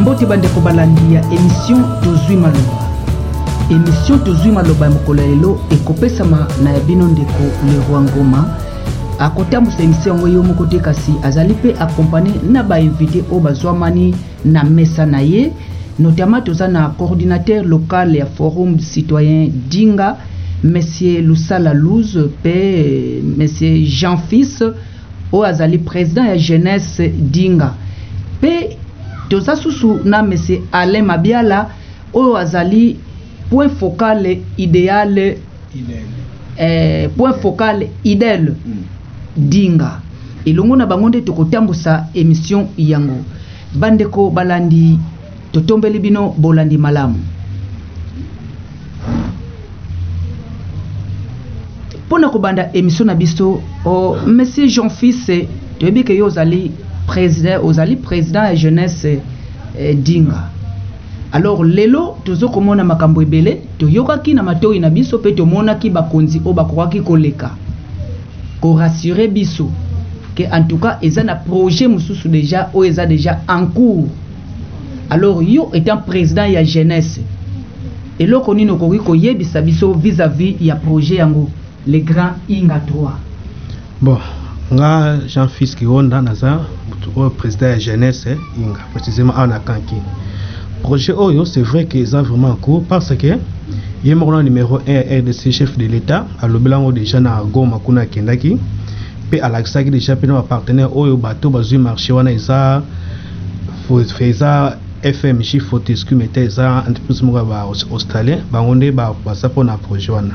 mbote bandeko balandi ya emission tozwi maloba emission tozwi maloba ya mokolo ya lelo ekopesama na ya bino ndeko leroi ngoma akotambwisa emission yango yo moko te kasi azali mpe akompane na bainvite oyo bazwamani Na mesa na ye, notamment toza na coordinateur local ya forum citoyen Dinga, Monsieur Lusala Luz pe Monsieur Jean Fils oyo azali president ya jeunesse Dinga. Pe toza susu na Monsieur Alain Mabiala oyo azali point focal ideal eh, point focal idel mm. dinga elongo na bango nde tokotambusa emission yango bandeko balandi totombeli bino bolandi malamu mpo na kobanda emission na biso oh, monsieur jean fils toyebi ke yo ozali président ozali président ya jeunesse eh, dinga Alors lelo tozo komona makambo ebele toyokaki na matoyi na biso pe tomonaki bakonzi oyo bakokaki koleka ko rassurer biso que en tout cas eza na projet mosusu deja oyo eza deja en cours alors yo etant président ya jeunesse eloko nini okoki koyebisa biso vis-à-vis ya projet yango le grand inga 3 bon nga jean fils kihonda naza moto oyo président ya jeunesse eh, inga précisément awa na kanki projet oyo c'est vrai que eza vraiment en cours parce que ye moko na numéro 1 ya rdc chef de l'état alobeli yango déjà na goma kuna akendaki mpe alakisaki déjà mpe na bapartenaire oyo bato bazwi marché wana eza eza fmj fortescue meta eza entreprise moko ya baaustralien bango nde baza mpo na projet wana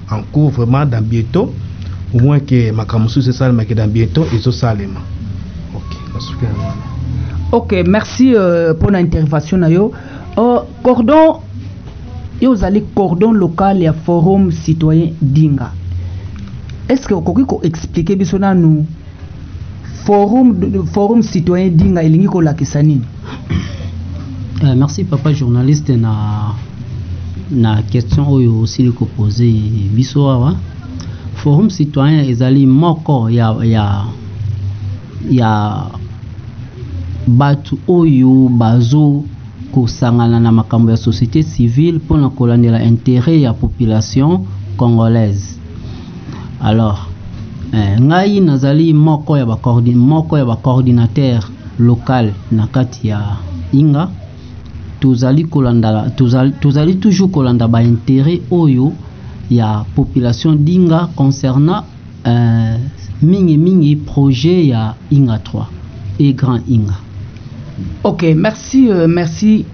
en cours vraiment dans bientôt au moins que makambo mosusu esalemaki dans bientôt ezosalema ok nasuki yango wana ok merci euh, mpo na intervention na yo uh, cordon yo ozali cordon local ya forum citoyen dinga est ce que okoki koexplike biso nanu forum, forum citoyen dinga elingi kolakisa nini euh, merci papa journaliste na na question oyo osili kopose biso awa forum citoyen ezali moko ya, ya, ya bato oyo bazo kosangana na makambo ya société civile mpo na kolandela intérêt ya population congolaise alors eh, ngai nazali moko ya ba moko ya ba coordinateur local na kati ya inga tozali kolanda tozali, tozali toujours kolanda ba intérêt oyo ya population dinga concernant eh, mingi mingi projet ya inga 3 et grand inga ok merci euh, merci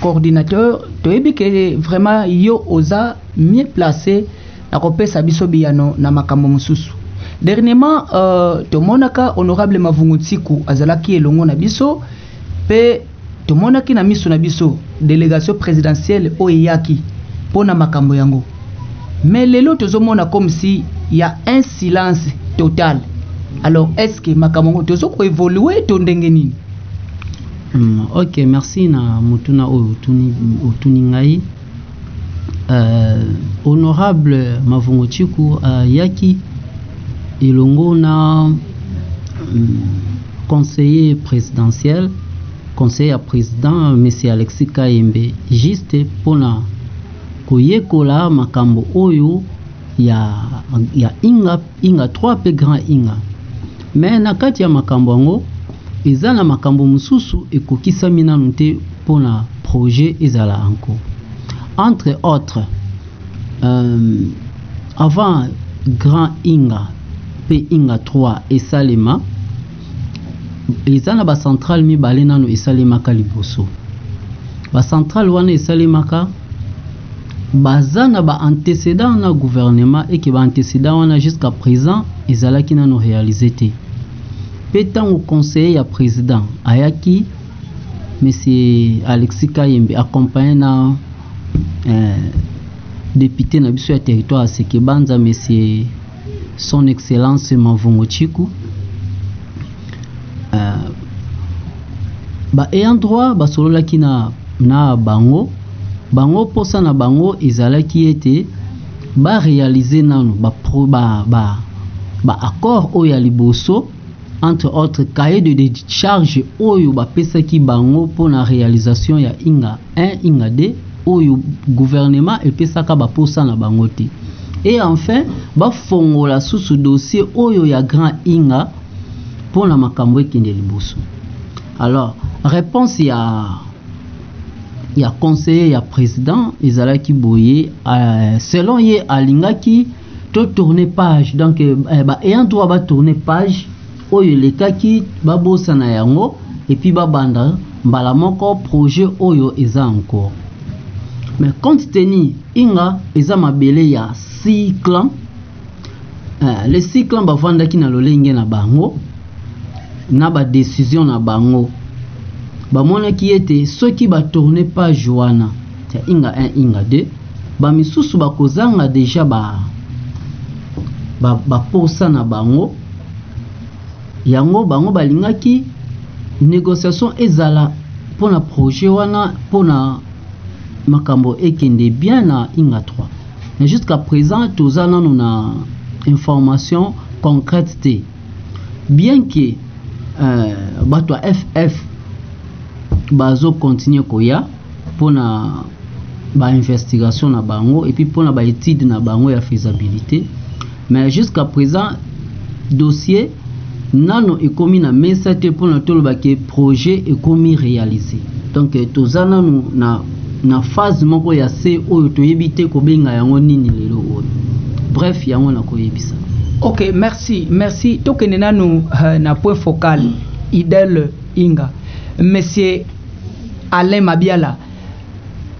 coordinateur toyebi ke vraiment yo oza mieux placé akopesa biso biyano na makambo mosusu dernièrement euh, tomonaka honorable mavungu nsiku azalaki elongo na biso mpe tomonaki na miso na biso delegation présidentielle oyo eyaki mpo na makambo yango mais lelo tozomona comme si ya un silence total alors est ce que makambo yango tozo koevolue to ndenge nini mm, ok merci na motuna oyo otuni ngai uh, honorable mavungu chiku ayaki uh, elongo na um, conseiller présidentiel conseiller ya président monsieur alexis kayembe juste mpona koyekola makambo oyo ya, ya inga, inga 3 mpe grand inga me na kati ya makambo yango eza na makambo mosusu ekokisami nanu te mpo na projet ezala yanko entre autres euh, avant grand inga mpe inga 3 esalema eza na bacentrale mibale nano esalemaka liboso bacentrale wana esalemaka baza na ba antecedents na gouvernement et que ba antecedents wana jusqu'à présent ezalaki nano realiser te mpe ntango conseiller ya president ayaki monsieur Alexis Kayembe accompagné na euh, depute na biso ya territoire ya Sekebanza monsieur Son Excellence Mavungu Chiku euh, ba ayant droit basololaki na, na bango bango mposa na bango ezalaki ete barealize nano baaccord ba, ba, ba oyo ya liboso entre autres cahier de décharge oyo bapesaki bango mpo na réalisation ya inga 1 inga 2 oyo gouvernement epesaka baposa na bango te e enfin bafongola susu dossier oyo ya grand inga mpo na makambo ekende liboso alors réponse ya ya conseiller ya président ezalaki boye euh, selon ye alingaki to tourner page donc eh, ba ayant droit ba tourner page oyo elekaki babosana yango epuis babanda mbala moko projet oyo eza en cours mais compte tenu inga eza mabele ya six clan eh, les six clan bavandaki na lolenge na bango na badesizio na bango bamonaki ete soki batourne page wana ya inga 1 inga 2 bamisusu bakozanga deja ba baposa ba na bango yango bango balingaki négociation ezala mpo na projet wana mpo na makambo ekende bien na inga 3 mais jusqu'à présent toza nano na information concrète te bien que euh, bato ya ff bazokontinue koya pona ba investigation na bango et puis pona ba étude na bango ya faisabilité mais jusqu'à présent dossier nano ekomi na mesa te pona toloba ke projet ekomi réalisé donc euh, toza nanu na na phase moko ya se oyo toyebi te kobenga yango nini lelo oyo bref yango nakoyebisa ok merci merci tokende nanu uh, na point focal idel inga monsieur Alain Mabiala.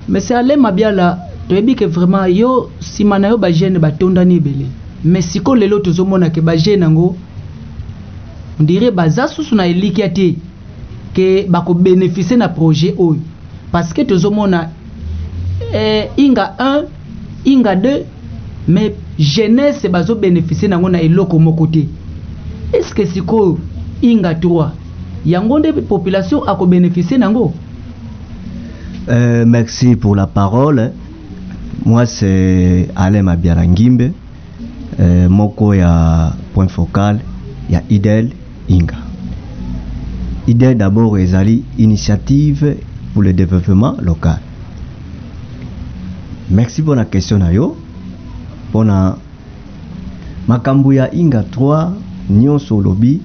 Mais c'est Alain Mabiala, toyebi que vraiment yo sima na yo ba jeunes batondani ebele. Mais siko lelo tozomona que ba jeunes yango on dirait baza susu na elikia te que bako bénéficier na projet oyo parce que tozomona eh, inga 1 Inga deux mais jeunesse bazo beneficier nango na eloko moko te est ce que sikoyo inga trois yango nde population ako beneficier nango euh, merci pour la parole moi c'est Alain Mabiara Ngimbe euh, moko ya point focal ya Idel Inga Idel d'abord ezali initiative pour le développement local merci mpo na question na yo mpo na makambo ya inga 3 nyonso olobi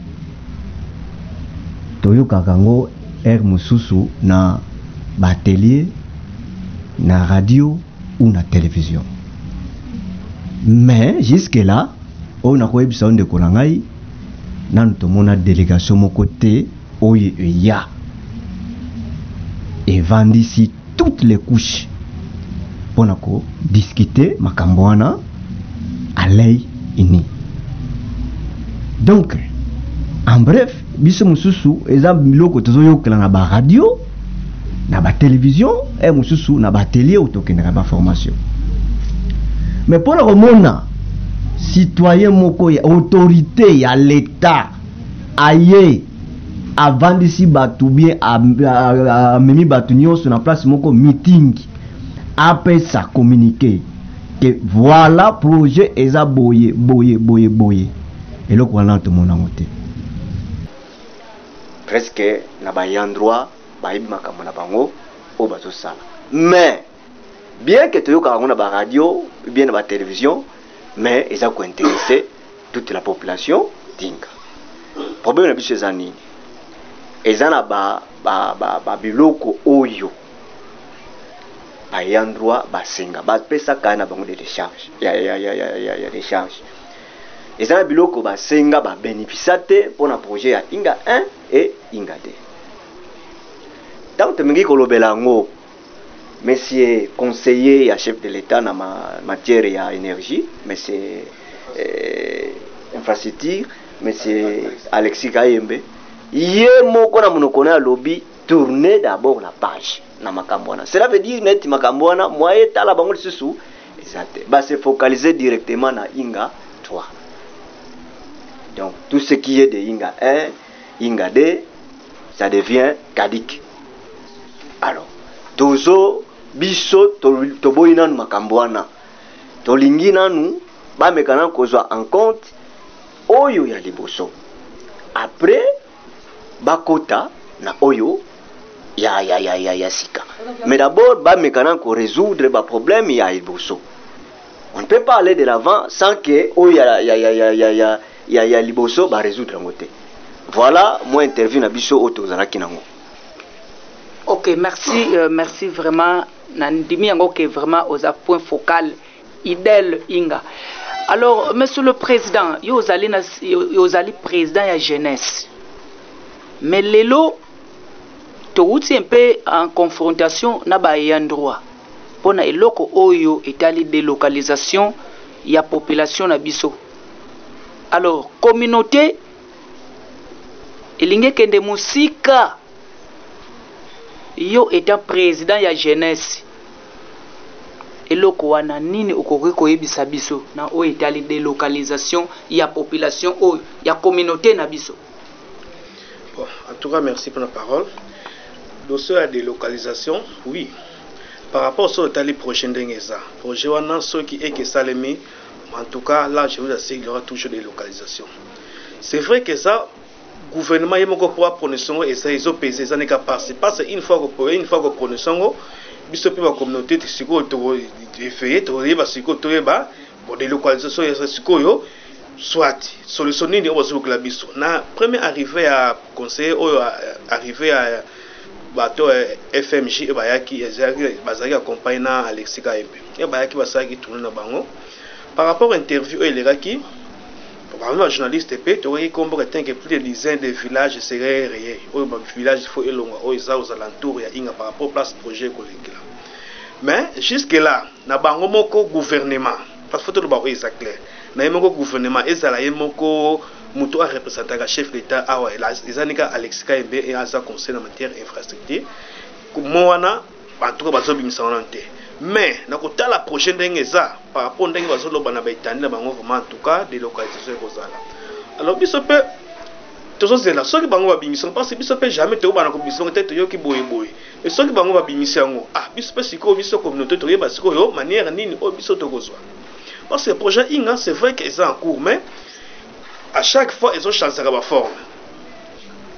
toyokaka yango ere mosusu na baatelier na radio ou na télévision mais jusque là oyo nakoyebisa yo ndeko na ngai nanu tomona delegation moko te oyo eya evandisi toutes les couches mpo na kodiskute makambo wana alei ini donc en bref biso mosusu eza biloko tozoyokela na baradio na batelevizio e mosusu na baatelier oyo tokendaka baformation mais mpo na komona citoyen moko ya autorité ya leta aye avandisi bato bien amemi bato nyonso na place moko meeting apesa communiqué ke voilà projet eza boye boye boye boye eloko wana tomona yango te presque na baendroit bayebi makambo na bango oyo bazosala mais bien ke toyokaka yango na baradio bien na batelevizio mais eza kointeresse toute la population dinka problème na biso eza nini eza na ba, ba, ba, ba biloko oyo bayan droit basenga bapesaka na bango de décharge ya, ya, ya, ya, ya, ya décharge eza na biloko basenga babénéficia te mpo na projet ya inga 1 e inga 2 ntango tolingi kolobela yango Monsieur conseiller ya chef de l'Etat na ma matière ya energie, monsieur eh, infrastructure, monsieur Alexis Kayembe, ye moko na monoko na alobi tourner d'abord la page na makambo wana. Cela veut dire neti makambo wana moyen etala bango lisusu eza te. Ba se focaliser directement na Inga 3. Donc tout ce qui est de Inga 1, Inga 2, ça devient caduque. alors tozo biso toboyi nanu makambo wana tolingi nanu bameka nanu kozwa en compte oyo ya liboso après bakota na oyo ya, ya, ya, ya, ya sika mais d'abord bameka nanu koresoudre baproblème ya liboso on ne peut pas aller de l'avant sans que oyo ya, ya, ya, ya, ya, ya, ya, ya liboso baresoudre yango te voilà mwa interview na biso oyo tozalaki nango ok merci euh, merci vraiment nandimi yango ke vraiment oza point focal idel inga alors monsieur le président yo ozali, na, yo ozali président ya jeunesse mais lelo towuti un peu en confrontation na baeya droit mpo na eloko oyo etali délocalisation ya population na biso alors communauté elingi ekende mosika yo etant president ya jeunesse eloko wana nini okoki koyebisa biso na oyo etali delocalisation ya population oyo ya communauté na biso bon, en tout cas merci pour la parole dossier ya delocalisation oui par rapport soki otali projet ndenge eza projet wana soki eke esalemi Mais en tout cas, là, je vous assure, il y aura toujours des localisations. C'est vrai que ça, gouvernement ye moko mpo aprononce yango eza ezopesa eza neka pasi pasi une fois une fois koprononce yango biso mpe bacommunauté sikoyo tokoefeye tokoyeba sikoyo toyeba bon delocalisation eza sikoyo soit solution nini oyo bazolukela biso na premier arrivé ya conseiller oyo arrivé ya bato ya eh, fmj e bayaki bazalaki accompagne na alexis kaembe e eh, bayaki basalaki tourne na bango par rapport interview oyo elekaki bango bajournaliste mpe tokaki komboka tenke plus de dizaine de village serait reye oyo bavillage fo elonga oyo eza aux alentours ya inga par rapport place projet ekolekela mais jusque là na bango moko gouvernement parce faut toloba oyo eza clair na ye moko gouvernement ezala ye moko moto a representaka chef d'état awa eza nika alexis kayembe e aza conseil na matière infrastructure mo wana batuka bazobimisa wana te mais na kotala projet ndenge eza par rapport ndenge bazoloba na baetandi na bango vraiment en tout cas délocalisation ekozala alors biso mpe tozozela soki bango babimisa mpasi biso mpe jamais toyobana kobimisa bango te toyoki boye boye Et soki bango babimisi yango ah biso pe sikoyo biso communauté toyeba sikoyo manière nini oyo biso tokozwa parce que projet inga c'est vrai que eza en cours mais à chaque fois ezo chancaka baforme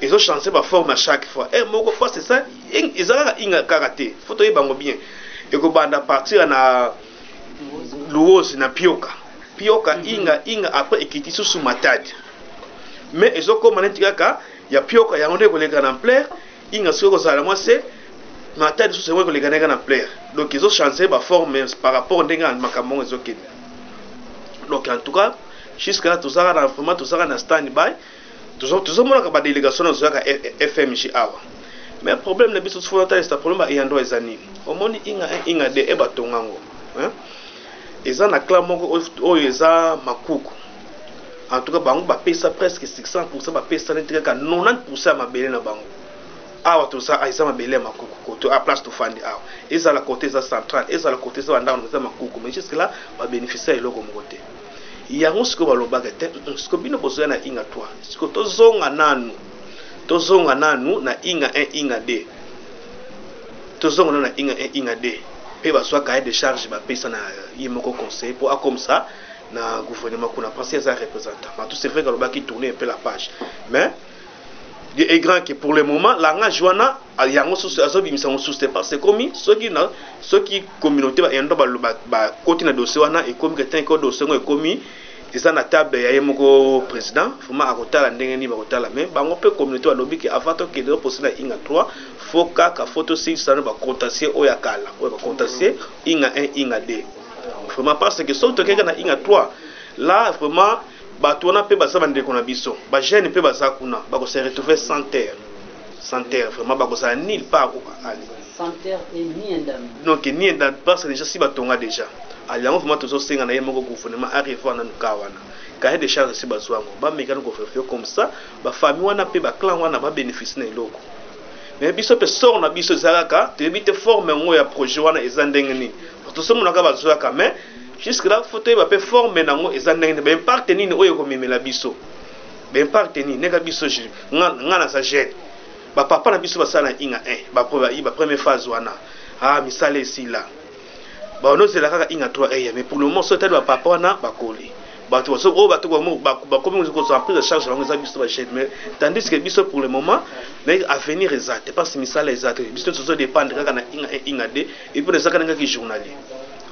ezo change baforme à chaque fois e moko mpasi esa ezalaka inga kaka te fo toyeba yango bien ekobanda partir na luosi na pioka pioka mhm. inga inga après ekiti susu matadi mais ezokoma neti kaka ya pioka yango nde ekoleka na ampleur inga soki kozala mwa se mata lisusu yango ekoleka ndenge na plaire donc ezo change ba forme par rapport ndenge makambo yango ezokende donc en tout cas jusqu'à tozaka na vraiment tozaka na stand by tozomonaka ba délégation na zoyaka fmg awa mais problème na biso sifona talista problème ya eyando eza nini omoni inga inga de e batonga yango eza na clan moko oyo eza makuku en tout cas bango bapesa presque 600 pourcent bapesa neti kaka 90 pourcent ya mabele na bango awa toza ah, eza mabele ya makuku koto a ah, place tofandi awa ezala kote eza central ezala kote eza bandako eza makuku mais jusque là babénéficie ya eloko moko te yango sikoyo balobaka te mm, mm, sikoyo bino bozoya na inga 3 sikoyo tozonga nanu tozonga nanu na inga 1 inga 2 tozonga nanu na inga 1 inga 2 mpe bazwaka ye decharge bapesa na ye moko conseil mpo akomisa na gouvernement kuna parce eza représentant matou c'est vrai kalobaki tourner un peu la page mais Dieu est grand que pour le moment langage wana yango susu azobimisa yango susu te parce que ekomi soki na soki communauté baendo bakoti na dossier wana ekomi ke tanke dossier yango ekomi eza na table ya ye moko président vraiment akotala ndenge nini bakotala mais bango mpe communauté balobi ke avant tokende oposi na inga 3 fo kaka fo tosilisa na bacontasier oyo ya kala oyo bacontasier inga 1 inga 2 vraiment parce que soki tokeka na inga 3 là vraiment bato wana mpe baza bandeko na biso bajeune mpe baza kuna bakose retrouve sans terre sans terre vraiment bakozala nil part ali donc ni enda parce déjà si batonga déjà ali yango vraiment tozosenga na ye moko gouvernement arevoir nanu ka wana kaye de charge si bazwa yango bamekani koverifie comme ça bafamille wana mpe baclan wana babénéficie na eloko mais biso mpe sort na biso ezalaka toyebi te forme yango ya projet wana eza ndenge nini tozo mona ka bazo ya kame jusque là faut toyeba pe forme nango eza ndenge ba impact nini oyo ekomemela biso ba impact nini neka biso nga nga na sa jeune ba papa na biso basala na inga 1 ba ba première phase wana ah misala esila ba onozela kaka inga 3 eh mais pour le moment so tali ba papa wana bakoli bato baso oyo bato bakomi kozwa prise en charge bango eza biso bajeune mais tandis que biso pour le moment mais avenir eza te parce misala eza te biso nyonso tozodépendre kaka na inga inga de et puis ezaka nga ki journalier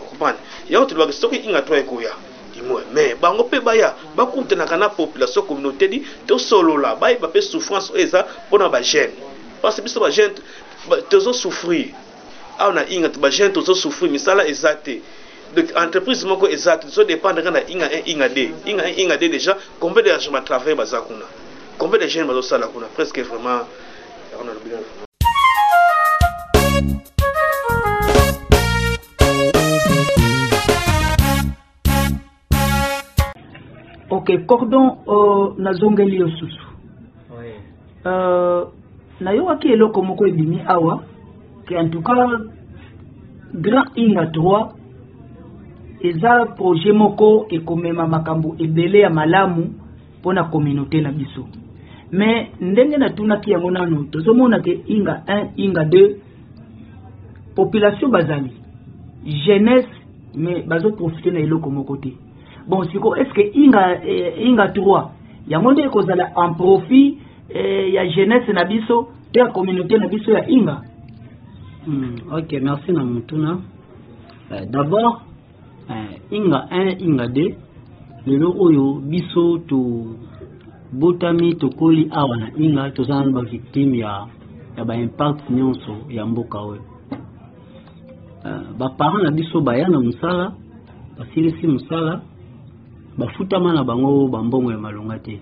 comprendre yango tu dois que soki inga toi ekoya imwe mais bango pe baya bakutanaka na population communauté di tosolola bayeba pe souffrance oyo eza mpona bagene parce biso bagene tozo souffrir awa na inga bagene tozo souffrir misala eza te donc entreprise moko eza te tozo dépendre kaka na inga 1 inga 2 inga 1 inga 2 déjà combien de agent batravaille baza kuna combien de jeunes bazosala kuna presque vraiment ok cordon uh, nazongeli yo susu oui. uh, nayokaki eloko moko ebimi awa ke en tout cas grand inga 3 eza projet moko ekomema makambo ebele ya malamu mpo na communaute na biso mais ndenge natunaki yango nano tozomona ke inga 1 inga 2 population bazali jeunesse mais bazoprofite na eloko moko te bon siko est ce que inga, eh, inga 3 yango nde ekozala en profit eh, ya jeunesse na biso to ya communauté na biso ya inga hmm, ok merci na motuna euh, d'abord Eh, inga 1 inga 2 lelo oyo biso tobotami tokoli awa na inga toza nano bavictime ya, ya baimpact nyonso ya mboka oyo eh, baparent na biso baya na mosala basilisi mosala bafutama na bango bambongo ya malonga te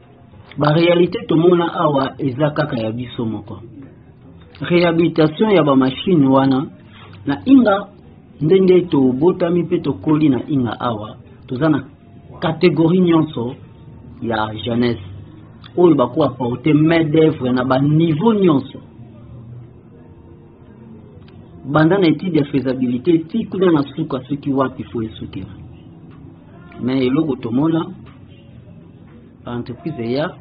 ba realite tomona awa eza kaka ya biso moko rehabilitation ya bamashine wana na inga ndenge tobotami mpe tokoli na inga awa toza na kategori nyonso ya jeunesse oyo bakoki aporte main d'oeuvre na baniveau nyonso banda na étude ya faisabilité ti kuna na suka soki wapi fo esukela mais eloko tomona ba entreprise eya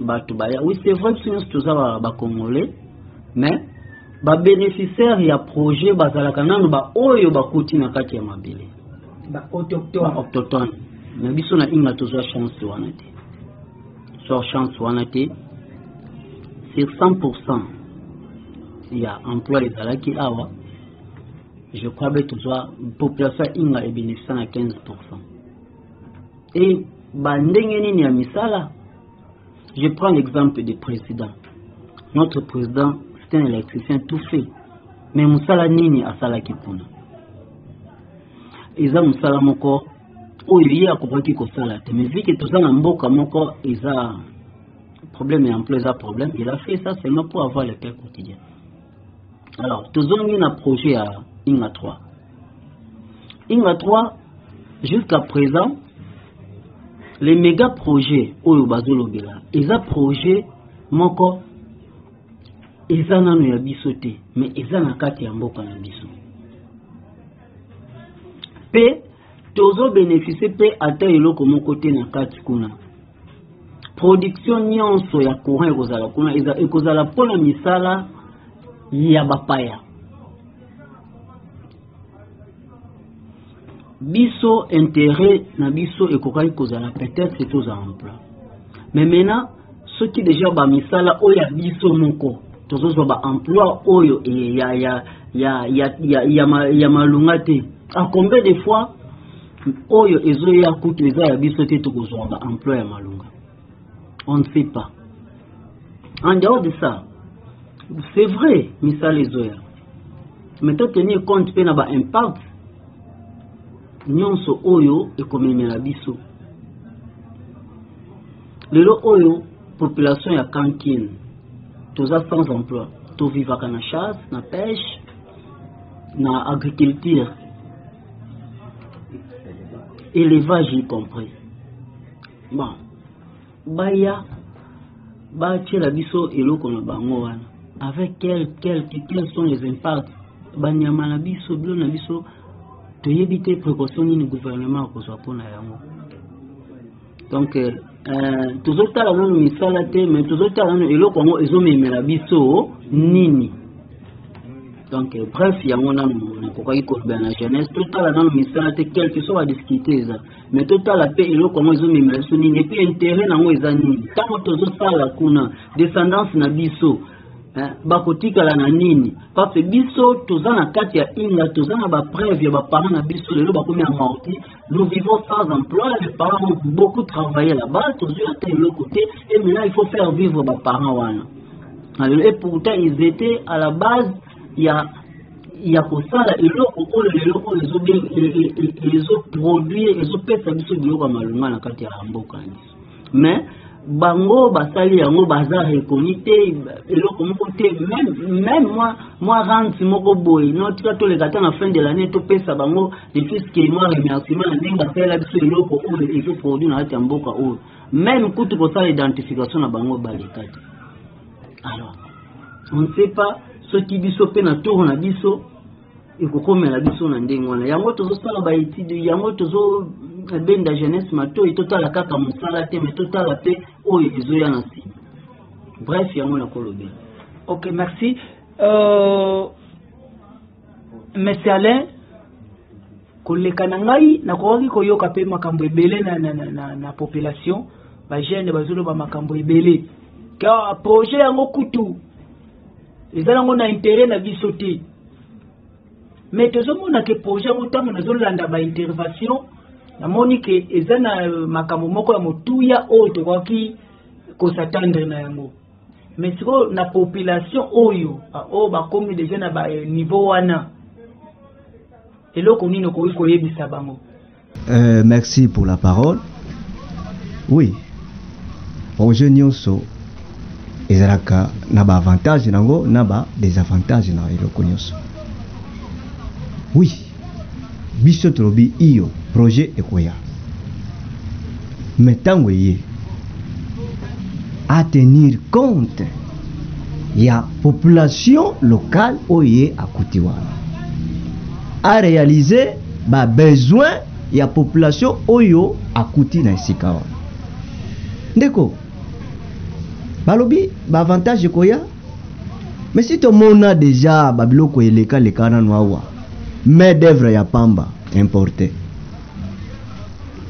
bato baya oui c'est vrai biso nyonso toza bacongolais mais babénéficiaire ya projet bazalaka nano baoyo bakuti na kati ya mabele baautochtone mais biso na inga tozwa chance wana te tozwa chance wana te sur 100 pourcent ya emploi ezalaki awa je crois be tozwa population ya inga ebénéficia na 15 pourcent Et ba ndenge nini ya misala Je prends l'exemple du président. Notre président, c'est un électricien tout fait. Mais musala nini asalaki kuna eza musala moko oyo ye akokaki kosala te mais vike toza na mboka moko eza problème ya emploi eza problème il a fait ça seulement pour avoir le pain quotidien alors tozongi na projet ya inga 3 Inga 3 jusqu'à présent les méga projets oyo bazolobela eza projet moko eza nano ya biso te mais eza na kati ya mboka na biso mpe tozobénéficie mpe ata eloko moko te na kati kuna production nyonso ya courant ekozala kuna ekozala mpo na misala ya bapaya biso intérêt na biso ekokaki kozala peut-être tozala emploi mais maintenant soki déjà bamisala oyo ya biso moko tozozwa baemploi oyo e, ya, ya, ya, ya, ya, ya, ma, ya malonga te a combien de fois oyo ezoya kutu eza ya biso te tokozwa baemploi ya malonga on ne sait pas en dehors de ça c'est vrai misala ezoya mais to tenir compte mpe na ba impact nyonso oyo ekomemela biso lelo oyo population ya kankin toza sans emploi tovivaka na chasse na pêche na agriculture élevage y compris Ba baya batiela biso eloko na bango wana avec quel, quel, quels sont les impacts banyama na biso bilo na biso toyebi te précaution nini gouvernement akozwa mpo na yango donc euh, euh, tozotala nano misala te mais tozotala nano eloko yango ezomemela biso nini donc euh, bref yango nano nakokaki kolobela na jeunesse totala nano misala te quelque soit badiscute eza mais totala mpe eloko yango ezomemela biso nini epuis interet na yango eza nini ntango tozosala kuna descendance na biso eh, bakotikala na nini parce que biso toza na kati ya inga toza na bapreuve ya baparent na biso lelo bakomi amorti nous vivons sans emploi les parents ont beaucoup travaillé là-bas tozwi ata eloko te et maintenant il faut faire vivre baparent wana alors et pourtant ils étaient à la base ya ya kosala eloko oyo lelo oyo ezoproduire e, e, e, ezopesa biso biloko ya malonga na kati ya mboka na biso mais bango basali yango baza reconi te eloko moko te meme mwa mwa rante moko boye no tika toleka ata na fin de l'année topesa bango defiske mwa remerciement na ndenge basalela biso eloko oyo ezoproduire na kati ya mboka oyo meme kutu kosala identification na bango baleka te alors on ne sait pas soki biso mpe na tour na biso ekokomela biso na ndenge wana yango tozosala baetide yango tozobenda jeunesse matoi totala kaka mosala te me totala mpe oyo ezoya na nsima bref yango nakolobela ok merci uh... Monsieur Alain, koleka na ngai nakokaki koyoka mpe makambo ebele na, na, na, na, na population bajeune bazoloba makambo ebele ka projet yango kutu eza nango na intere na biso te me tozomona ke projet yango ntango nazolanda baintervention namoni ke eza na euh, makambo moko ya motuya oyo tokokaki kosatandre na yango Mais sikoyo na population oyo oyo bakomi deja na ba eh, niveau wana eloko nini okoki koyebisa bango euh, merci pour la parole oui projet nyonso ezalaka na baavantage na yango na badesavantage na eloko nyonso oui biso tolobi iyo projet ekoya me ntango eye atenir compte ya population locale oyo ye akuti wana arealize babesoin ya population oyo akuti na esika wana ndeko balobi baavantage ekoya mais si tomona deja babiloko eleka leka nanu awa main d'œuvre ya pamba importe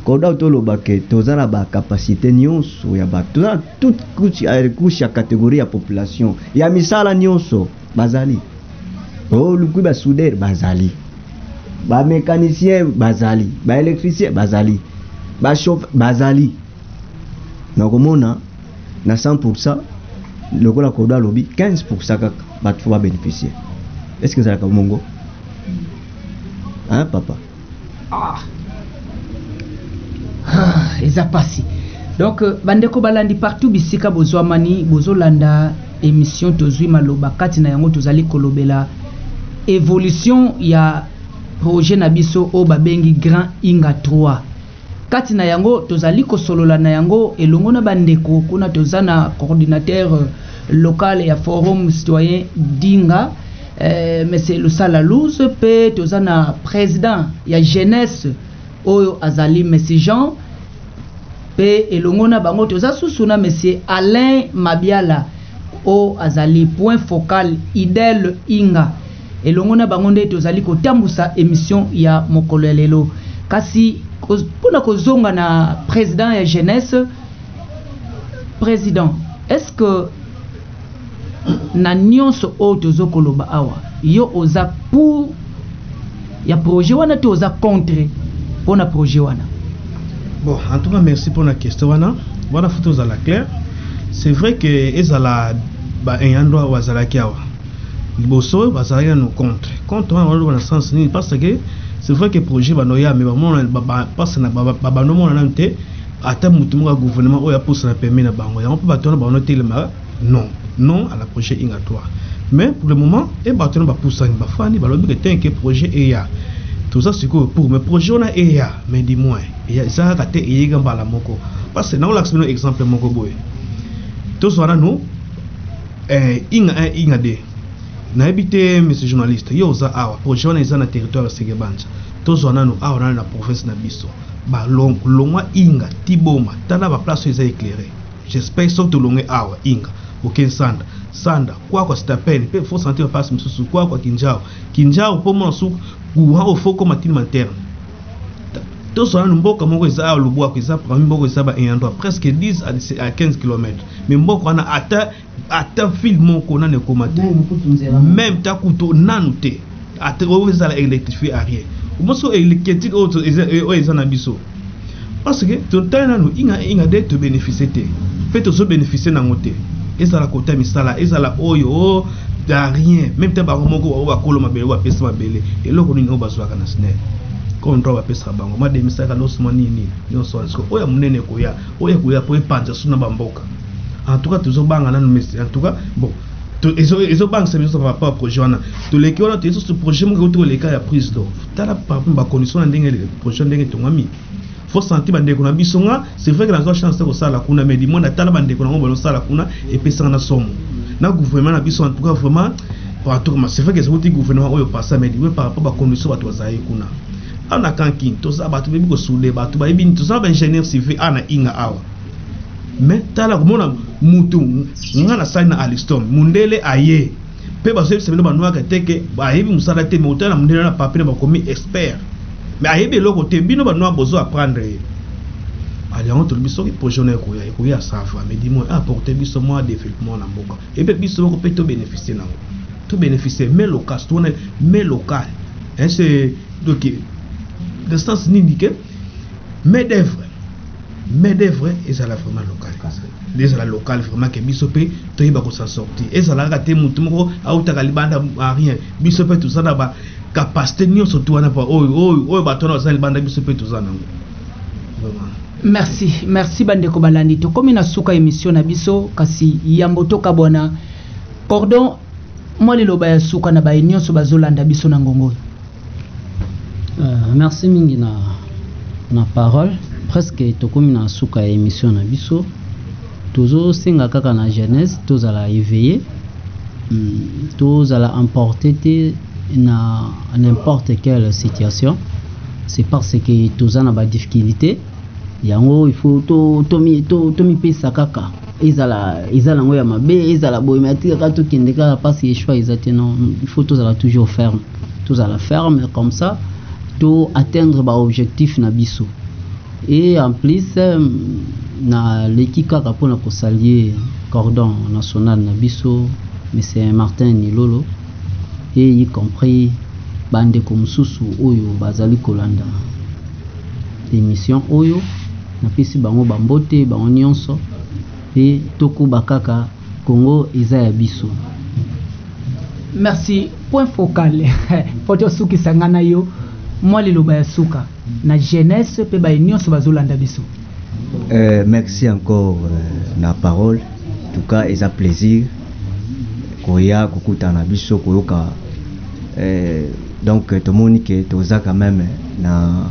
koda toloba ke toza na bacapacité nyonso ya bato toza na toute couche euh, ya catégorie ya population ya misala nyonso bazali olukwi oh, basuder bazali bamécanicien bazali baélectricien bazali bashofe bazali na komona na 100% lokola kodo alobi 15% kaka bato fo babénéficie est ce que ezalaka mongo hein papa ah. Ah, eza pasi donc euh, bandeko balandi partout bisika bozwamani bozolanda émission tozwi maloba kati na yango tozali kolobela évolution ya projet na biso oyo babengi grand inga 3 kati na yango tozali kosolola na yango elongo na bandeko kuna toza na coordinateur euh, local ya forum citoyen dinga eh, monsieur lusala luz mpe toza na président ya jeunesse oyo azali monsieur jean mpe elongo na bango toza susu na monsieur alain mabiala oyo azali point focal idel inga Elongo na bango nde tozali kotambusa emission ya mokolo ya lelo. Kasi pona kozonga na president ya jeunesse president est-ce que na nyonso oyo tozo koloba awa yo oza pour ya projet wana to oza contre pona projet wana bon en tout cas merci pona question wana wana futa ozala clair c'est vrai que ezala ba ayant droit oyo azalaki awa liboso bazalaki nano contre contre wana baloba na sens nini parce que c'est vrai que projet banoya me bapasa na babanda omona nano te ata motu moko ya gouvernement oyo aposa na pembe na bango yango mpe bato wana baona telema non non à la projet inga 3 mais pour le moment e bato wana bapusani bafani balobi ke tenke projet eya toza sikoyo pour mais projet wana eya mais du moins eza kaka te eyeka mbala moko parce que nakolakisa bino exemple moko boye tozwa nano eh, inga eh, inga de nayebi te monsieur journaliste yo oza awa projet wana eza na territoire ya segebanja tozwa nanu awa nani na province na biso balongwa inga tiboma tala baplace oyo eza éclairé j'espère soki tolongwe awa inga oke nsanda sanda kwakwa stapene mpe fo sentir mpasi mosusu kwakwa kinjao kinjao mpo mona suku kuwa ofo koma ntini manterne tozwa nanu mboka moko eza awa lubwaku eza parmi mboka eza ba eyandwa presque 10 à 15 km mais mboka wana ata ata ville moko nanu ekoma te même ta kutu nanu te ata oyo ezala électrifie à rien omosi oyo eliketile oyo eza na biso parce que totali nanu inga inga de to bénéficier te mpe tozo bénéficier nango te ezala kota misala ezala oyo oh, da rien meme te bango moko bango bakolo mabele bapesi mabele eloko nini oyo bazwaka na snel comme droit bapesaka bango mademisaka losma nini nyonso wana siko oyo ya monene ekoya oyo ekoya mpo epanza so na bamboka en tout cas tozobanga nanu mesi en tout cas bon ezobangisa biso par rapport ya projet wana toleki wana toye susu projet moko euti koleka ya prise d'or tala par rapport bacondition na ndenge projet ndenge etongami faut sentir bandeko na biso nga c'est vrai que nazwa chance te kosala kuna mais limoi natala bandeko nango balosala kuna epesaka na somo na gouvernement na biso en tout cas vraiment paratokama c'est vrai que ezauti gouvernement oyo pasa mais limoi par rapport bacondition bato bazali kuna awa na kankin toza bato bayebi kosoude bato bayebi toza baingénieur civil awa na inga awa mais tala komona mutu nga nasali na aliston mundele aye mpe bazoyebisa bino banwaka te ke ayebi mosala te me otala na mundele na papier na bakomi expert mais ayebi eloko te bino banwaka bozo apprendre ye ali yango tolobi soki projet wana ekoya ekoya ya sava mais dimo apporte biso mwa développement na mboka epe biso moko mpe tobénéficie nango tobénéficie mais local surtout wana mais local ese doki distance nini ke mais d'œuvre mais d'œuvre ezala vraiment local ezala local vraiment ke biso mpe toyeba kosa sorti ezalaka te motu moko autaka libanda rien biso mpe toza na ba capacité nyonso tu wana mpo oyo oyo oyo bato wana baza libanda biso mpe toza nango vraiment merci merci bandeko balandi tokomi na suka emission na biso kasi yambo tokabwana cordon mwa liloba ya suka na baye nyonso bazolanda biso na ngongo oyo Euh, merci mingi na, na parole presque tokomi na suka ya émission na biso tozosenga kaka na jeunesse tozala éveillé hmm, tozala emporte te na n'importe quelle situation c'est parce que toza na badifficulté yango il faut to tomi to tomi pesa kaka ezala eza nango ya mabe ezala boye mais atika kaka tokende kaka parce que choix eza te non il faut tozala toujours ferme tozala ferme comme ça to atteindre ba objectif na biso et en plus euh, na leki kaka pona ko saluer cordon national na biso monsieur Martin Nilolo et y compris bandeko mosusu oyo bazali kolanda emission oyo napesi bango bambote bango nyonso mpe tokoba kaka congo eza ya biso merci point focal mpo tosukisa ngai na yo mwa liloba ya suka na jeunesse mpe baye nyonso bazolanda biso euh, merci encore euh, na parole en tout cas eza plaisir koya kokutana biso koyoka euh, donc tomoni ke toza quand même na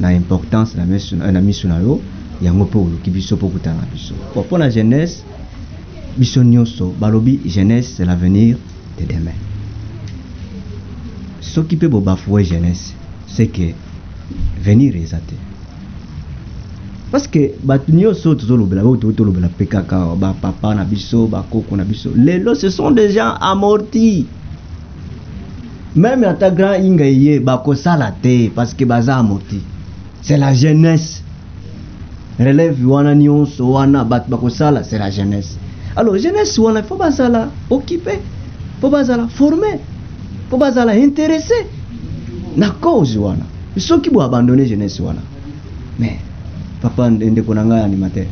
na importance na misu na misu na yo yango mpe oluki biso mpo okutana na biso po mpo na jeunesse biso nyonso balobi jeunesse c'est l'avenir de demain soki mpe bobafoue jeunesse c'est que venir eza te parce que bato nyonso tozolobela baoyo tokoki tolobela mpe kaka bapapa na biso bakoko na biso lelo ce sont des gens amortis meme ata grand inga eye bakosala te parce que baza amoti c'est la jeunesse relève wana nyonso wana bato bakosala c'est la jeunesse alors jeunesse wana il faut bazala occupe mpo bazala forme mpo bazala interesse na cause wana soki boabandone jeunesse wana mais papa ndeko na ngai animateur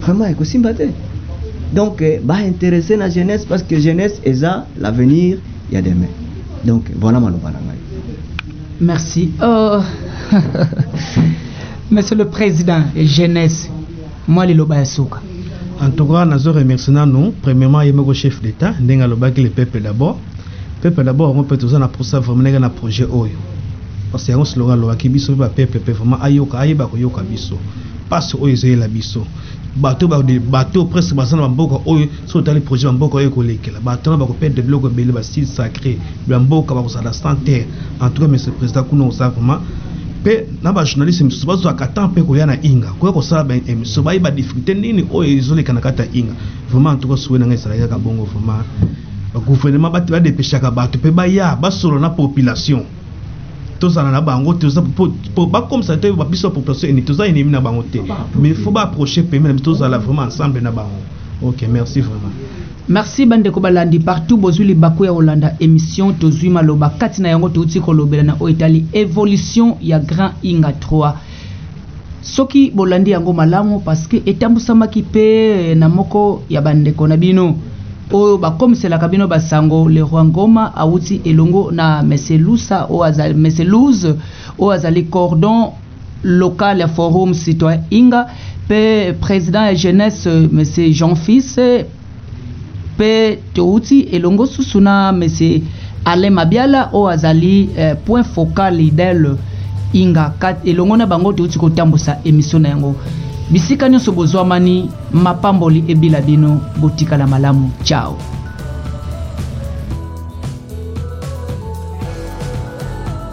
vraiment ekosimba te donc eh, bainteresse na jeunesse parce que jeunesse eza l'avenir ya demain donc voilà maloba na ngai merci oh. monsieur le président et jeunesse mwa liloba ya suka en tout cas nazo remercie nanu premièrement ye moko chef d'état ndenge alobaki le peuple d'abord Peuple d'abord yango mpe toza na posa vraiment ndenge na projet oyo parce que yango slogan alobaki biso mpe bapeuple mpe vraiment ayoka ayeba koyoka biso mpasi oyo ezoyela biso bato bato presque baza na bamboka oyo soki otali projet bamboka oyo ekolekela bato wana bakoperdre biloko ebele basite sacré bamboka bakozala sans terre en tout cas monsieur président kuna oza vraiment mpe na bajournaliste mosusu bazwaka temps mpe koya na inga koya kosala baemission bayeba difficulté nini oyo ezoleka na kati ya inga vraiment en tout cas souwe na ngai ezalaki kaka bongo vraiment gouvernement ba ba depeshaka bato pe baya basolo na population tozala na bango toza po bakomisa te babiso population eni toza enemi na bango te mais faut ba approcher pembe na biso tozala vraiment ensemble na bango ok merci vraiment merci bandeko balandi partout bozwi libaku ya kolanda émission tozwi maloba kati na yango touti kolobela na oyo etali évolution ya grand inga 3 Soki bolandi yango malamu parce que etambusamaki pe na moko ya ba ndeko na bino oyo bakomiselaka bino ba sango le roi Ngoma awuti elongo na Monsieur Lusa oyo azali Monsieur Luz oyo azali cordon local ya forum citoyen Inga pe president ya jeunesse Monsieur Jean Fils mpe touti elongo susu na monsieur alain mabiala oyo azali eh, point focal idel inga elongo na bango touti kotambusa emisio na yango bisika nyonso bozwamani mapamboli ebila bino botikala malamu ciao